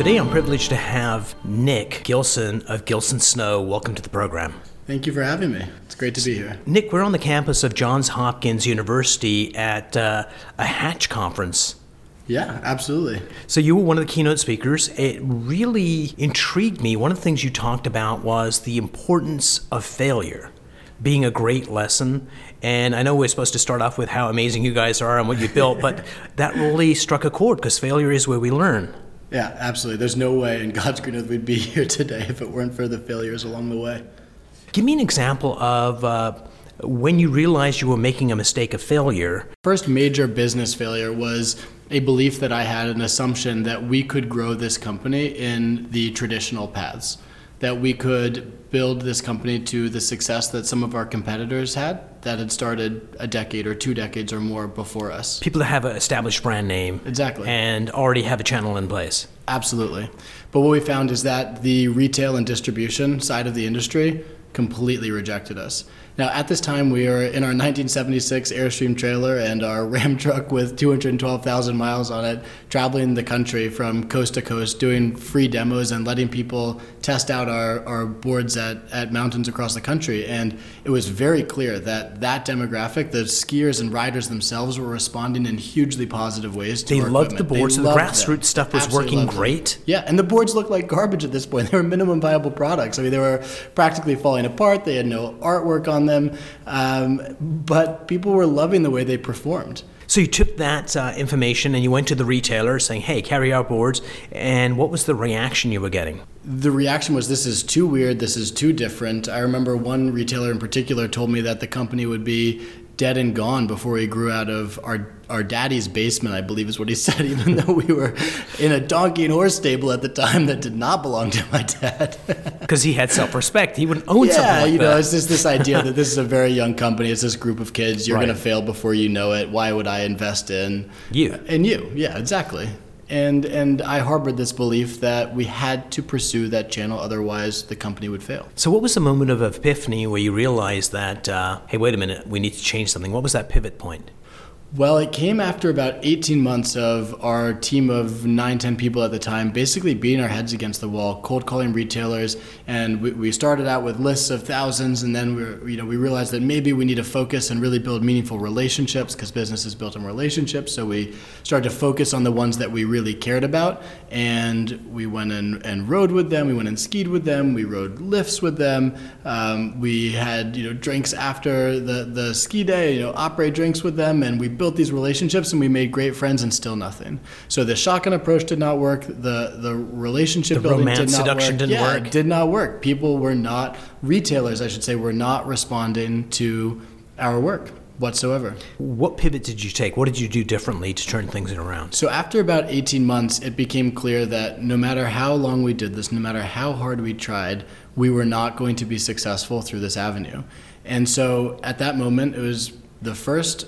Today, I'm privileged to have Nick Gilson of Gilson Snow. Welcome to the program. Thank you for having me. It's great to be here. Nick, we're on the campus of Johns Hopkins University at uh, a Hatch conference. Yeah, absolutely. So, you were one of the keynote speakers. It really intrigued me. One of the things you talked about was the importance of failure being a great lesson. And I know we're supposed to start off with how amazing you guys are and what you built, but that really struck a chord because failure is where we learn. Yeah, absolutely. There's no way in God's green earth we'd be here today if it weren't for the failures along the way. Give me an example of uh, when you realized you were making a mistake of failure. First major business failure was a belief that I had an assumption that we could grow this company in the traditional paths, that we could build this company to the success that some of our competitors had that had started a decade or two decades or more before us. People that have an established brand name. Exactly. And already have a channel in place. Absolutely. But what we found is that the retail and distribution side of the industry completely rejected us. Now, at this time, we are in our 1976 Airstream trailer and our Ram truck with 212,000 miles on it, traveling the country from coast to coast, doing free demos and letting people test out our, our boards at, at mountains across the country. And it was very clear that that demographic, the skiers and riders themselves, were responding in hugely positive ways to They loved equipment. the boards, They the grassroots stuff was Absolutely working loved them. great. Yeah, and the boards looked like garbage at this point. They were minimum viable products. I mean, they were practically falling apart. They had no artwork on them, um, but people were loving the way they performed. So you took that uh, information and you went to the retailer saying, hey, carry our boards. And what was the reaction you were getting? The reaction was, "This is too weird. This is too different." I remember one retailer in particular told me that the company would be dead and gone before he grew out of our our daddy's basement. I believe is what he said, even though we were in a donkey and horse stable at the time that did not belong to my dad. Because he had self respect. He wouldn't own something yeah, like you know, that. it's just this idea that this is a very young company. It's this group of kids. You're Right. going to fail before you know it. Why would I invest in You. In you, yeah, exactly. And and I harbored this belief that we had to pursue that channel, otherwise the company would fail. So, what was the moment of epiphany where you realized that, uh, hey, wait a minute, we need to change something? What was that pivot point? Well, it came after about 18 months of our team of nine, 10 people at the time basically beating our heads against the wall, cold calling retailers. And we, we started out with lists of thousands, and then we, you know, we realized that maybe we need to focus and really build meaningful relationships because business is built on relationships. So we started to focus on the ones that we really cared about. And we went and, and rode with them, we went and skied with them, we rode lifts with them. Um, we had you know drinks after the, the ski day, you know, opera drinks with them, and we built these relationships and we made great friends and still nothing. So the shotgun approach did not work. The the relationship The building romance did not seduction work. didn't yeah, work. It did not work. People were not retailers, I should say, were not responding to our work whatsoever. What pivot did you take? What did you do differently to turn things around? So after about 18 months, it became clear that no matter how long we did this, no matter how hard we tried, we were not going to be successful through this avenue. And so at that moment, it was the first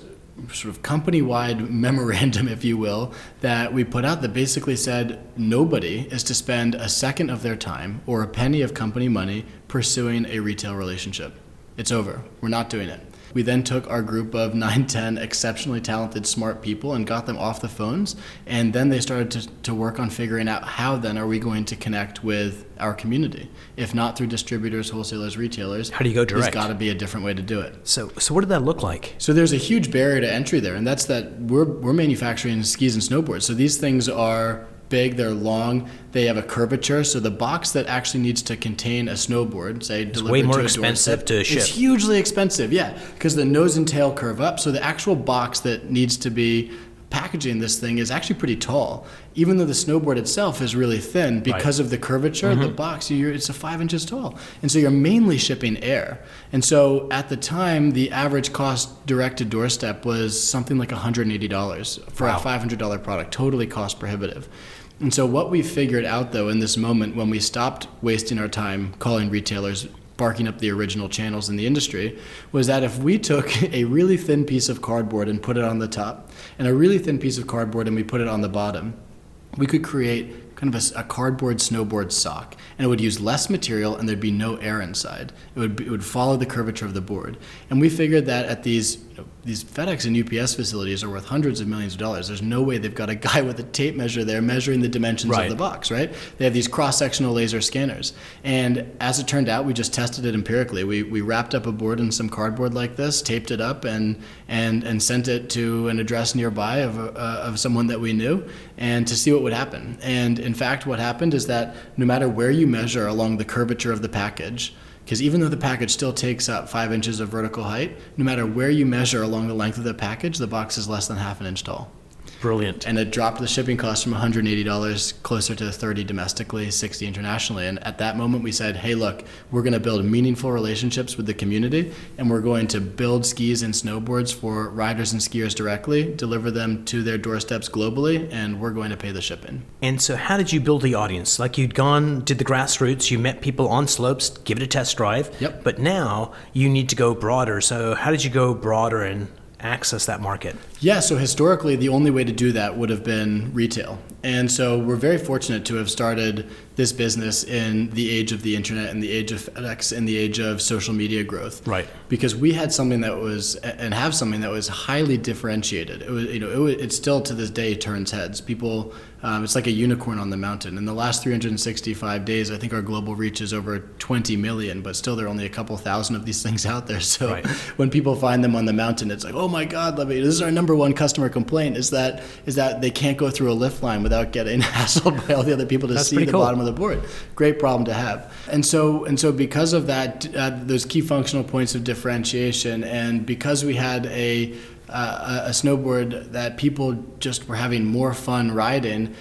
sort of company-wide memorandum, if you will, that we put out that basically said nobody is to spend a second of their time or a penny of company money pursuing a retail relationship. It's over. We're not doing it. We then took our group of 9, 10 exceptionally talented, smart people and got them off the phones. And then they started to, to work on figuring out how then are we going to connect with our community. If not through distributors, wholesalers, retailers, How do you go direct? There's got to be a different way to do it. So, so what did that look like? So there's a huge barrier to entry there, and that's that we're, we're manufacturing skis and snowboards. So these things are big, they're long, they have a curvature. So the box that actually needs to contain a snowboard, say delivered way more to a expensive doorstep, to ship. It's hugely expensive, yeah, because the nose and tail curve up. So the actual box that needs to be packaging this thing is actually pretty tall. Even though the snowboard itself is really thin, because of the curvature, the mm-hmm. box you're, it's a five inches tall, and so you're mainly shipping air. And so at the time, the average cost direct to doorstep was something like $180 for Wow. a $500 product, totally cost prohibitive. And so, what we figured out though in this moment when we stopped wasting our time calling retailers barking up the original channels in the industry was that if we took a really thin piece of cardboard and put it on the top, and a really thin piece of cardboard and we put it on the bottom, we could create kind of a, a, cardboard snowboard sock, and it would use less material, and there'd be no air inside. It would be, it would follow the curvature of the board, and we figured that at these you know, these FedEx and UPS facilities are worth hundreds of millions of dollars. There's no way they've got a guy with a tape measure there measuring the dimensions right. of the box, right? They have these cross-sectional laser scanners, and as it turned out, we just tested it empirically. We we wrapped up a board in some cardboard like this, taped it up, and and and sent it to an address nearby of uh, of someone that we knew, and to see what would happen. And in fact, what happened is that no matter where you measure along the curvature of the package, because even though the package still takes up five inches of vertical height, no matter where you measure along the length of the package, the box is less than half an inch tall. Brilliant. And it dropped the shipping cost from $180 closer to 30 domestically, 60 internationally. And at that moment, we said, hey, look, we're going to build meaningful relationships with the community, and we're going to build skis and snowboards for riders and skiers directly, deliver them to their doorsteps globally, and we're going to pay the shipping. And so, how did you build the audience? Like you'd gone, did the grassroots, you met people on slopes, give it a test drive. Yep. But now you need to go broader. So, how did you go broader and access that market? Yeah, so historically, the only way to do that would have been retail. And so we're very fortunate to have started this business in the age of the internet and the age of FedEx and the age of social media growth. Right. Because we had something that was, and have something that was highly differentiated. It was, you know, it, it still to this day turns heads. People, um, it's like a unicorn on the mountain. In the last 365 days, I think our global reach is over 20 million, but still there are only a couple thousand of these things out there. So right. when people find them on the mountain, it's like, oh my God, let me, this is our number number one customer complaint is that is that they can't go through a lift line without getting hassled by all the other people to That's see the cool. bottom of the board. Great problem to have. And so and so because of that, uh, those key functional points of differentiation, and because we had a uh, a snowboard that people just were having more fun riding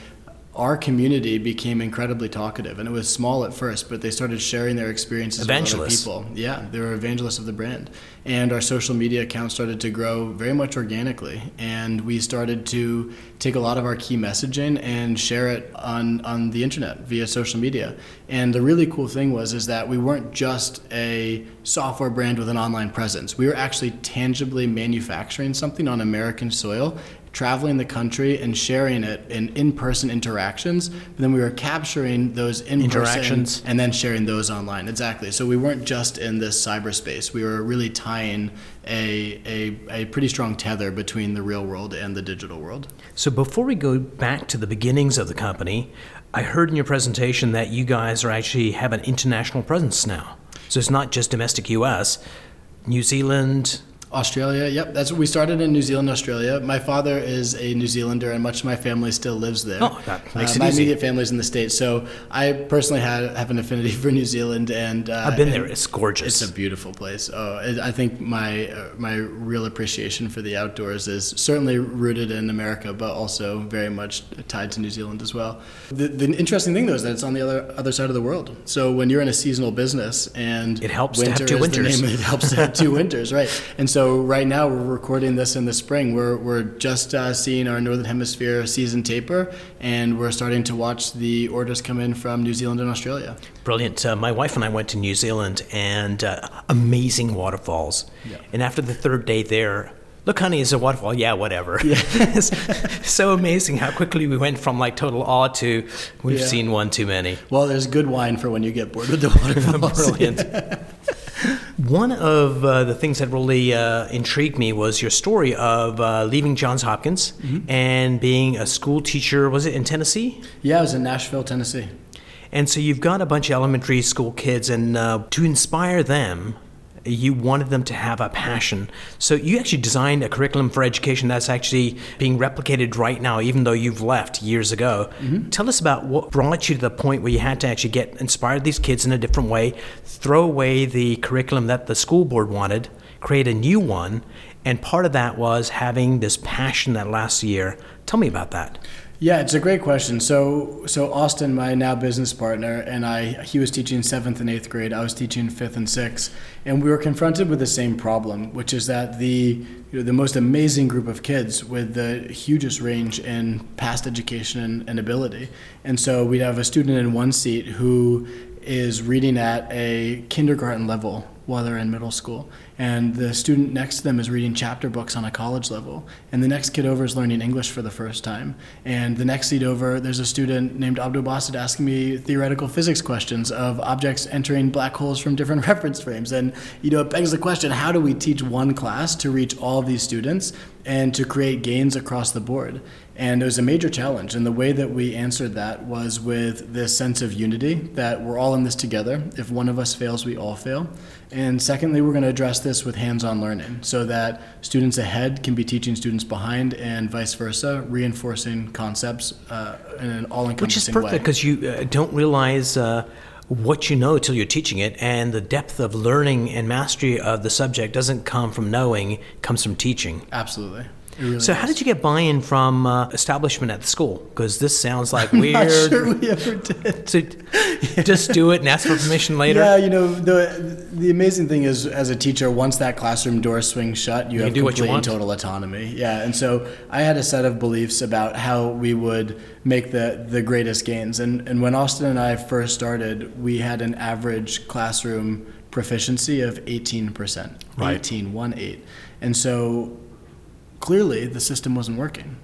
our community became incredibly talkative and it was small at first but they started sharing their experiences evangelists. with other people. Yeah they were evangelists of the brand. And our social media accounts started to grow very much organically and we started to take a lot of our key messaging and share it on, on the internet via social media. And the really cool thing was is that we weren't just a software brand with an online presence. We were actually tangibly manufacturing something on american soil traveling the country and sharing it in in-person interactions. But then we were capturing those in-person interactions and then sharing those online. Exactly. So we weren't just in this cyberspace. We were really tying a, a, a pretty strong tether between the real world and the digital world. So before we go back to the beginnings of the company, I heard in your presentation that you guys are actually have an international presence now. So it's not just domestic U.S. New Zealand, Australia, yep. That's we started in New Zealand, Australia. My father is a New Zealander, and much of my family still lives there. Oh, that makes uh, it my easy. immediate family's in the states, so I personally have, have an affinity for New Zealand, and uh, I've been there. It's gorgeous. It's a beautiful place. Oh, I think my uh, my real appreciation for the outdoors is certainly rooted in America, but also very much tied to New Zealand as well. The, the interesting thing though is that it's on the other other side of the world. So when you're in a seasonal business and it helps winter to have two winters. Name, it helps to have two winters, right? And so right now we're recording this in the spring. We're, we're just uh, seeing our Northern Hemisphere season taper, and we're starting to watch the orders come in from New Zealand and Australia. Brilliant. Uh, my wife and I went to New Zealand, and uh, amazing waterfalls. Yeah. And after the third day there, look, honey, it's a waterfall. Yeah, whatever. Yeah. so amazing how quickly we went from like total awe to we've Yeah. seen one too many. Well, there's good wine for when you get bored with the waterfalls. Brilliant. One of uh, the things that really uh, intrigued me was your story of uh, leaving Johns Hopkins and being a school teacher. Was it in Tennessee? yeah, I was in Nashville, Tennessee. And so you've got a bunch of elementary school kids, and uh, to inspire them, you wanted them to have a passion. So you actually designed a curriculum for education that's actually being replicated right now, even though you've left years ago. Mm-hmm. Tell us about what brought you to the point where you had to actually get inspired these kids in a different way, throw away the curriculum that the school board wanted, create a new one, and part of that was having this passion that lasts a year. Tell me about that. Yeah, it's a great question. So, so Austin, my now business partner, and I, he was teaching seventh and eighth grade. I was teaching fifth and sixth, and we were confronted with the same problem, which is that the you know, the most amazing group of kids with the hugest range in past education and, and ability. And so we'd have a student in one seat who is reading at a kindergarten level while they're in middle school. And the student next to them is reading chapter books on a college level. And the next kid over is learning English for the first time. And the next seat over, there's a student named Abdul Basit asking me theoretical physics questions of objects entering black holes from different reference frames. And, you know, it begs the question how do we teach one class to reach all of these students and to create gains across the board? And it was a major challenge. And the way that we answered that was with this sense of unity that we're all in this together. If one of us fails, we all fail. And secondly, we're going to address this with hands on learning so that students ahead can be teaching students behind and vice versa, reinforcing concepts uh, in an all encompassing way. Which is perfect because you uh, don't realize. Uh, what you know till you're teaching it, and the depth of learning and mastery of the subject doesn't come from knowing; comes from teaching. Absolutely. Really so, is. how did you get buy-in from uh, establishment at the school? Because this sounds like weird. Not sure we ever did. So, just do it and ask for permission later. Yeah, you know the the amazing thing is, as a teacher, once that classroom door swings shut, you, you have complete and total autonomy. Yeah, and so I had a set of beliefs about how we would make the the greatest gains. And and when Austin and I first started, we had an average classroom proficiency of 18%. Right. 18, 1 8. And so clearly the system wasn't working,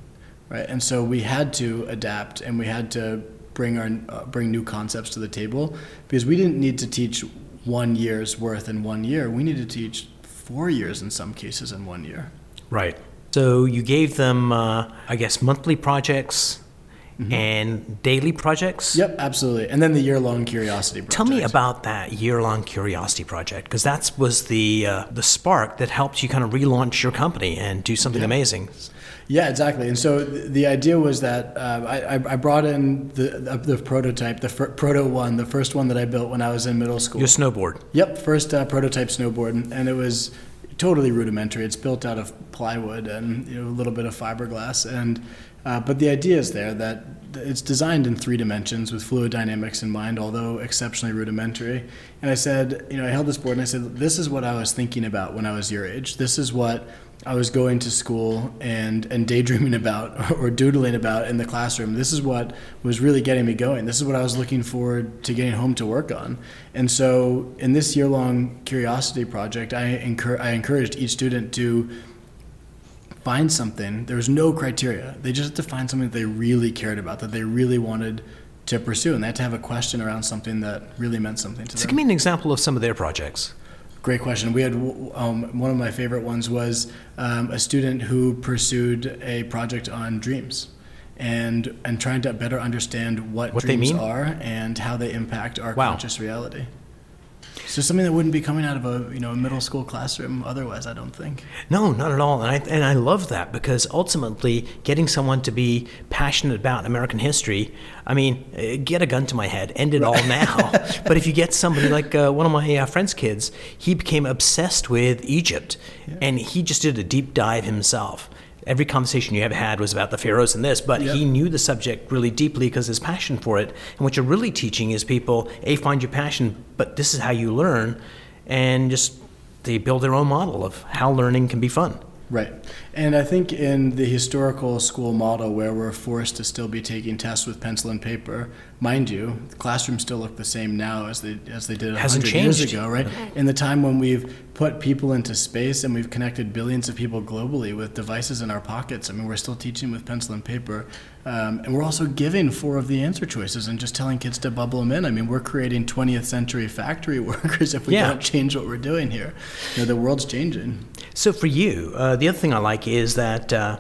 right? And so we had to adapt and we had to bring our uh, bring new concepts to the table because we didn't need to teach one year's worth in one year. We needed to teach four years in some cases in one year. Right. So you gave them, uh, I guess, monthly projects mm-hmm. and daily projects? Yep, absolutely. And then the year long curiosity project. Tell me about that year long curiosity project because that was the uh, the spark that helped you kind of relaunch your company and do something amazing. Yeah, exactly. And so the idea was that uh, I, I, brought in the, the prototype, the fir- proto one, the first one that I built when I was in middle school. Your snowboard. Yep, first uh, prototype snowboard, and it was totally rudimentary. It's built out of plywood and you know, a little bit of fiberglass, and uh, but the idea is there that it's designed in three dimensions with fluid dynamics in mind, although exceptionally rudimentary. And I said, you know, I held this board and I said, this is what I was thinking about when I was your age. This is what I was going to school and, and daydreaming about or doodling about in the classroom. This is what was really getting me going. This is what I was looking forward to getting home to work on. And so, in this year long curiosity project, I, encur- I encouraged each student to find something. There was no criteria. They just had to find something that they really cared about, that they really wanted to pursue, and they had to have a question around something that really meant something to so them. So, give me an example of some of their projects. Great question. We had um, one of my favorite ones was um, a student who pursued a project on dreams and and trying to better understand what, what dreams are and how they impact our wow. conscious reality. So something that wouldn't be coming out of a you know a middle school classroom otherwise, I don't think. No, not at all. And I and I love that because ultimately, getting someone to be passionate about American history, I mean, uh, get a gun to my head, end it all now. but if you get somebody like uh, one of my uh, friend's kids, he became obsessed with Egypt, yeah. and he just did a deep dive himself every conversation you ever had was about the pharaohs and this, but yep. he knew the subject really deeply because his passion for it. And what you're really teaching is people, A, find your passion, but this is how you learn, and just they build their own model of how learning can be fun. Right. And I think in the historical school model where we're forced to still be taking tests with pencil and paper, mind you, the classrooms still look the same now as they as they did 100 years ago, right? In the time when we've put people into space and we've connected billions of people globally with devices in our pockets. I mean, we're still teaching with pencil and paper. Um, and we're also giving four of the answer choices and just telling kids to bubble them in. I mean, we're creating 20th century factory workers if we yeah. don't change what we're doing here. You know, the world's changing. So for you, uh, the other thing I like is that uh,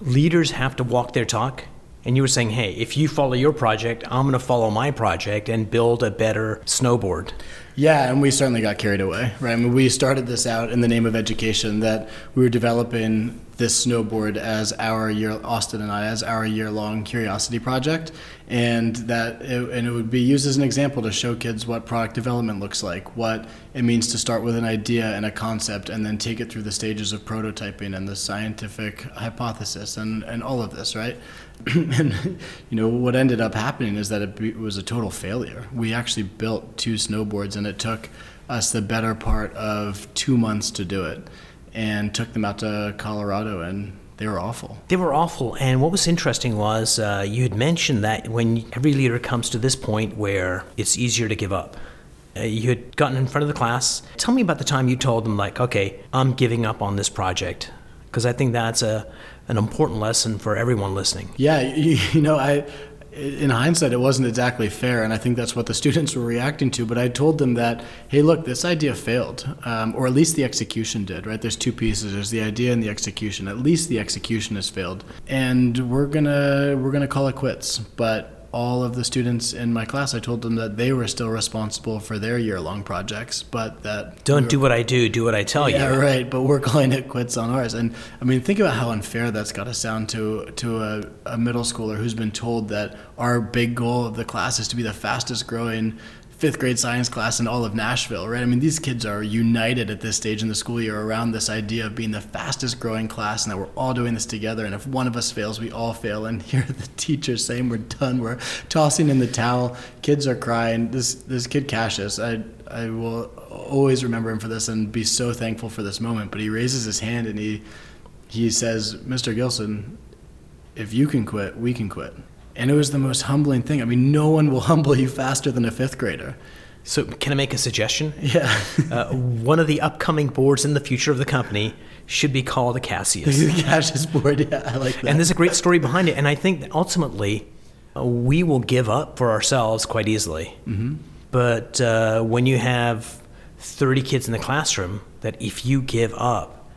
leaders have to walk their talk. And you were saying, hey, if you follow your project, I'm going to follow my project and build a better snowboard. Yeah, and we certainly got carried away, right? I mean, we started this out in the name of education that we were developing this snowboard as our year, Austin and I, as our year-long curiosity project, and that it, and it would be used as an example to show kids what product development looks like, what it means to start with an idea and a concept, and then take it through the stages of prototyping and the scientific hypothesis and and all of this, right? and you know what ended up happening is that it was a total failure. We actually built two snowboards, and it took us the better part of two months to do it and took them out to Colorado, and they were awful. They were awful. And what was interesting was uh, you had mentioned that when every leader comes to this point where it's easier to give up. Uh, you had gotten in front of the class. Tell me about the time you told them, like, okay, I'm giving up on this project. Because I think that's a, an important lesson for everyone listening. Yeah, you, you know, I in hindsight, it wasn't exactly fair, and I think that's what the students were reacting to. But I told them that, hey, look, this idea failed, um, or at least the execution did. Right? There's two pieces. There's the idea and the execution. At least the execution has failed, and we're gonna we're gonna call it quits. But all of the students in my class, I told them that they were still responsible for their year long projects, but that. Don't we do what I do, do what I tell yeah, you. Yeah, right. But we're calling it quits on ours. And I mean, think about how unfair that's got to sound to, to a, a middle schooler who's been told that our big goal of the class is to be the fastest growing fifth grade science class in all of Nashville, right? I mean, these kids are united at this stage in the school year around this idea of being the fastest growing class and that we're all doing this together. And if one of us fails, we all fail. And here the teachers saying we're done. We're tossing in the towel. Kids are crying. This this kid Cassius, I I will always remember him for this and be so thankful for this moment. But he raises his hand and he he says, "Mr. Gilson, if you can quit, we can quit." And it was the most humbling thing. I mean, no one will humble you faster than a fifth grader. So, can I make a suggestion? Yeah. uh, one of the upcoming boards in the future of the company should be called the Cassius. the Cassius board, yeah, I like that. And there's a great story behind it. And I think that ultimately, uh, we will give up for ourselves quite easily. Mm-hmm. But uh, when you have 30 kids in the classroom, that if you give up,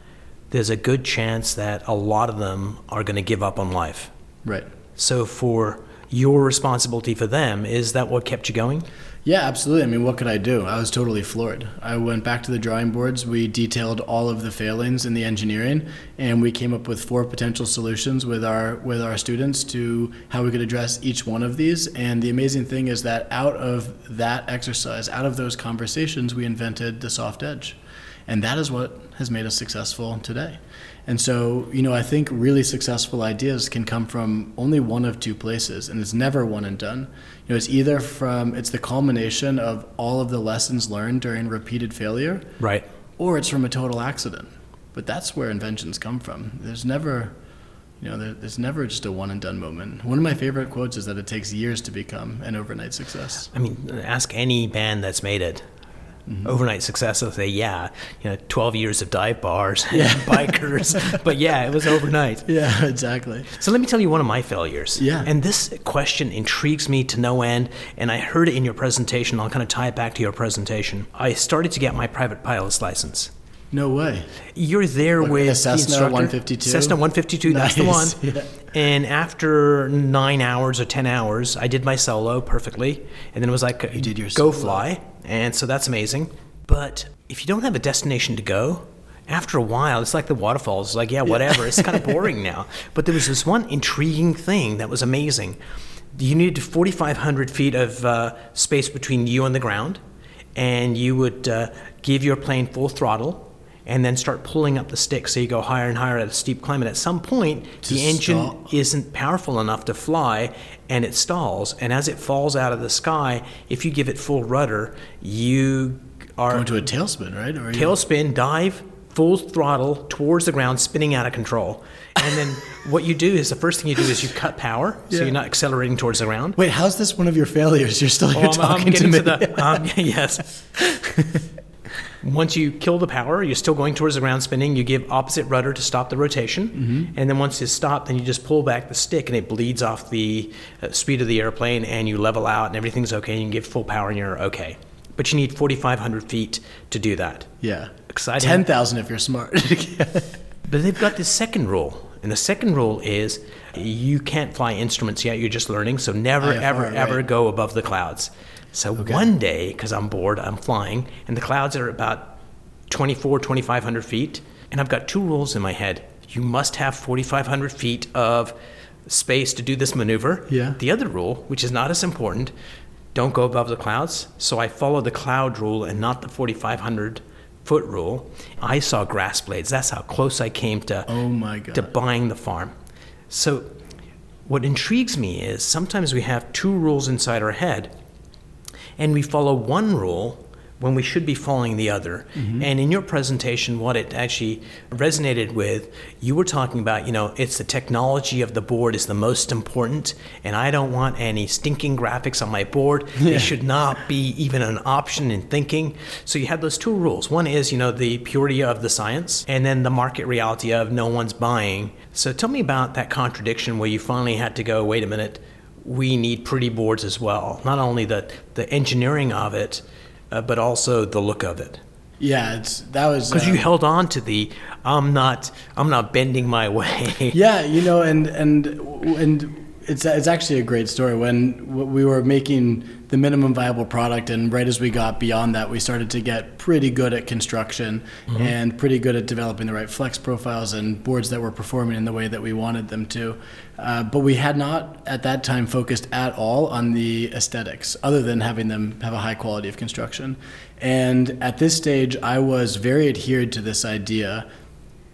there's a good chance that a lot of them are going to give up on life. Right. So, for your responsibility for them, is that what kept you going? Yeah, absolutely. I mean, what could I do? I was totally floored. I went back to the drawing boards. We detailed all of the failings in the engineering, and we came up with four potential solutions with our with our students to how we could address each one of these. And the amazing thing is that out of that exercise, out of those conversations, we invented the soft edge, and that is what has made us successful today. And so, you know, I think really successful ideas can come from only one of two places, and it's never one and done. You know, it's either from it's the culmination of all of the lessons learned during repeated failure, right, or it's from a total accident. But that's where inventions come from. There's never, you know, there, there's never just a one and done moment. One of my favorite quotes is that it takes years to become an overnight success. I mean, ask any band that's made it. Mm-hmm. overnight success. They'll say, yeah, you know, 12 years of dive bars and Yeah. bikers. but yeah, it was overnight. Yeah, exactly. So let me tell you one of my failures. Yeah. And this question intrigues me to no end. And I heard it in your presentation. I'll kind of tie it back to your presentation. I started to get my private pilot's license. No way. You're there What, with a Cessna instructor. 152? Cessna 152, that's the one. Yeah. And after nine hours or 10 hours, I did my solo perfectly. And then it was like, You did your go solo. fly. And so that's amazing. But if you don't have a destination to go, after a while, it's like the waterfalls. It's like, yeah, whatever. It's kind of boring now. But there was this one intriguing thing that was amazing. You needed 4,500 feet of uh, space between you and the ground, and you would uh, give your plane full throttle and then start pulling up the stick so you go higher and higher at a steep climb. And at some point, the engine stop. isn't powerful enough to fly and it stalls. And as it falls out of the sky, if you give it full rudder, you are Going to a tailspin, right? Or are you- tailspin, dive, full throttle towards the ground, spinning out of control. And then what you do is the first thing you do is you cut power, so you're not accelerating towards the ground. Wait, how's this one of your failures? You're still here Oh, I'm, talking I'm to me. to, the um, yes. Once you kill the power, you're still going towards the ground spinning. You give opposite rudder to stop the rotation, Mm-hmm. and then once it's stopped, then you just pull back the stick, and it bleeds off the uh, speed of the airplane, and you level out, and everything's okay. And you can give full power, and you're okay. But you need 4,500 feet to do that. yeah. Exciting. 10,000 if you're smart. But they've got this second rule, And the second rule is you can't fly instruments yet. You're just learning. So never, IFR, ever, right. ever go above the clouds. So one day, because I'm bored, I'm flying, and the clouds are about 24, 2,500 feet. And I've got two rules in my head. You must have 4,500 feet of space to do this maneuver. Yeah. The other rule, which is not as important, don't go above the clouds. So I follow the cloud rule and not the 4,500 foot rule. I saw grass blades. That's how close I came to, Oh my God. to buying the farm. So what intrigues me is sometimes we have two rules inside our head and we follow one rule when we should be following the other. Mm-hmm. And in your presentation, what it actually resonated with, you were talking about, you know, it's the technology of the board is the most important, and I don't want any stinking graphics on my board. It should not be even an option in thinking. So you had those two rules. One is, you know, the purity of the science, and then the market reality of no one's buying. So tell me about that contradiction where you finally had to go, wait a minute, we need pretty boards as well. Not only the, the engineering of it, uh, but also the look of it. Yeah, it's that was Because uh, you held on to the I'm not I'm not bending my way. Yeah, you know, and and and it's it's actually a great story. When we were making the minimum viable product, and right as we got beyond that, we started to get pretty good at construction and pretty good at developing the right flex profiles and boards that were performing in the way that we wanted them to. Uh, but we had not at that time focused at all on the aesthetics, other than having them have a high quality of construction. And at this stage, I was very adhered to this idea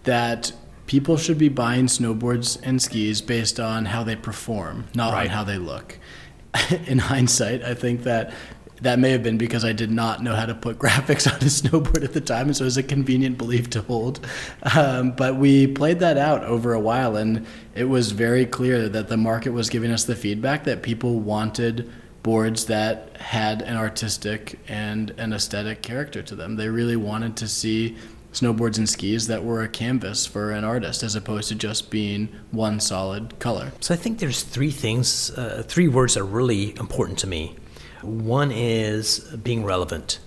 that people should be buying snowboards and skis based on how they perform, not Right. on how they look. In hindsight, I think that that may have been because I did not know how to put graphics on a snowboard at the time, and so it was a convenient belief to hold. Um, but we played that out over a while, and it was very clear that the market was giving us the feedback that people wanted boards that had an artistic and an aesthetic character to them. They really wanted to see snowboards and skis that were a canvas for an artist as opposed to just being one solid color. So I think there's three things, uh, three words that are really important to me. One is being relevant.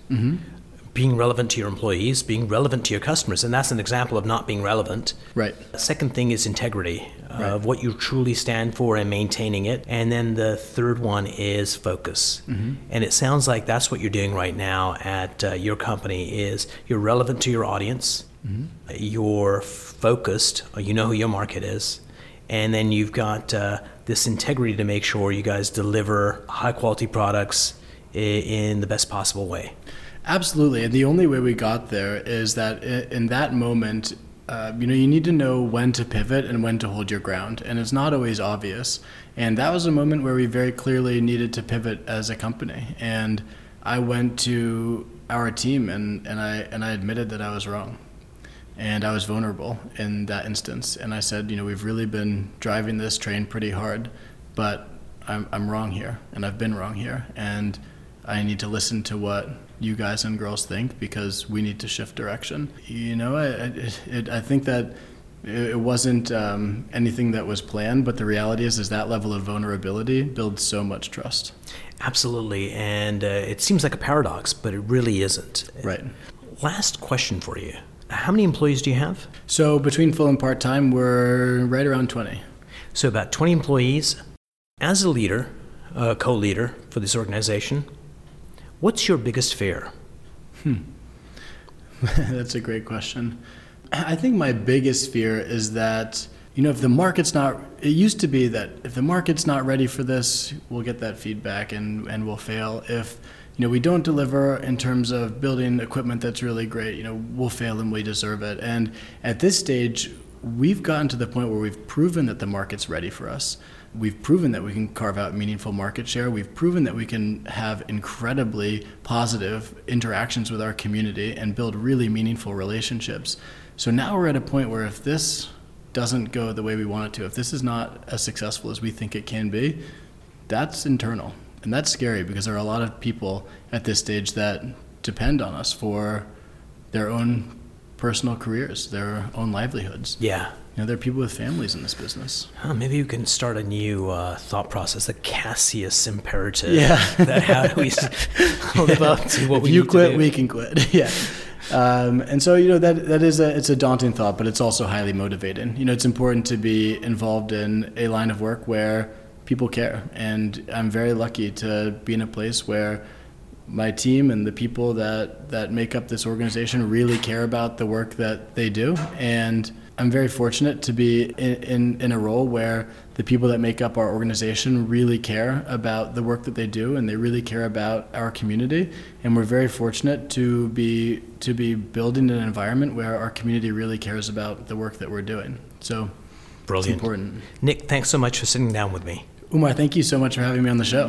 Being relevant to your employees, being relevant to your customers, and that's an example of not being relevant. Right. Second thing is integrity Right. of what you truly stand for and maintaining it. And then the third one is focus. And it sounds like that's what you're doing right now at uh, your company is you're relevant to your audience. You're focused. You know who your market is. And then you've got uh, this integrity to make sure you guys deliver high quality products in the best possible way. Absolutely, and the only way we got there is that in that moment, uh, you know, you need to know when to pivot and when to hold your ground, and it's not always obvious. And that was a moment where we very clearly needed to pivot as a company. And I went to our team and, and I and I admitted that I was wrong, and I was vulnerable in that instance. And I said, you know, we've really been driving this train pretty hard, but I'm I'm wrong here, and I've been wrong here, and I need to listen to what you guys and girls think because we need to shift direction. You know, I, I, it, I think that it it wasn't um, anything that was planned, but the reality is, is that level of vulnerability builds so much trust. Absolutely. And uh, it seems like a paradox, but it really isn't. Right. Last question for you. How many employees do you have? So between full and part time, we're right around 20. So, about 20 employees. As a leader, uh, co leader for this organization, what's your biggest fear? Hmm. That's a great question. I think my biggest fear is that, you know, if the market's not, it used to be that if the market's not ready for this, we'll get that feedback and, and we'll fail. If, you know, we don't deliver in terms of building equipment that's really great, you know, we'll fail and we deserve it. And at this stage, we've gotten to the point where we've proven that the market's ready for us. We've proven that we can carve out meaningful market share. We've proven that we can have incredibly positive interactions with our community and build really meaningful relationships. So now we're at a point where if this doesn't go the way we want it to, if this is not as successful as we think it can be, that's internal. And that's scary because there are a lot of people at this stage that depend on us for their own personal careers, their own livelihoods. Yeah. You know, there are people with families in this business. Huh, maybe you can start a new uh, thought process, the Cassius imperative. Yeah. that how do we s- live up to what if we you quit, we can quit. yeah. Um, and so you know that that is a it's a daunting thought, but it's also highly motivating. You know, it's important to be involved in a line of work where people care, and I'm very lucky to be in a place where my team and the people that that make up this organization really care about the work that they do, and I'm very fortunate to be in, in, in, a role where the people that make up our organization really care about the work that they do and they really care about our community. And we're very fortunate to be to be building an environment where our community really cares about the work that we're doing. So Brilliant. it's important. Nick, thanks so much for sitting down with me. Umar, thank you so much for having me on the show.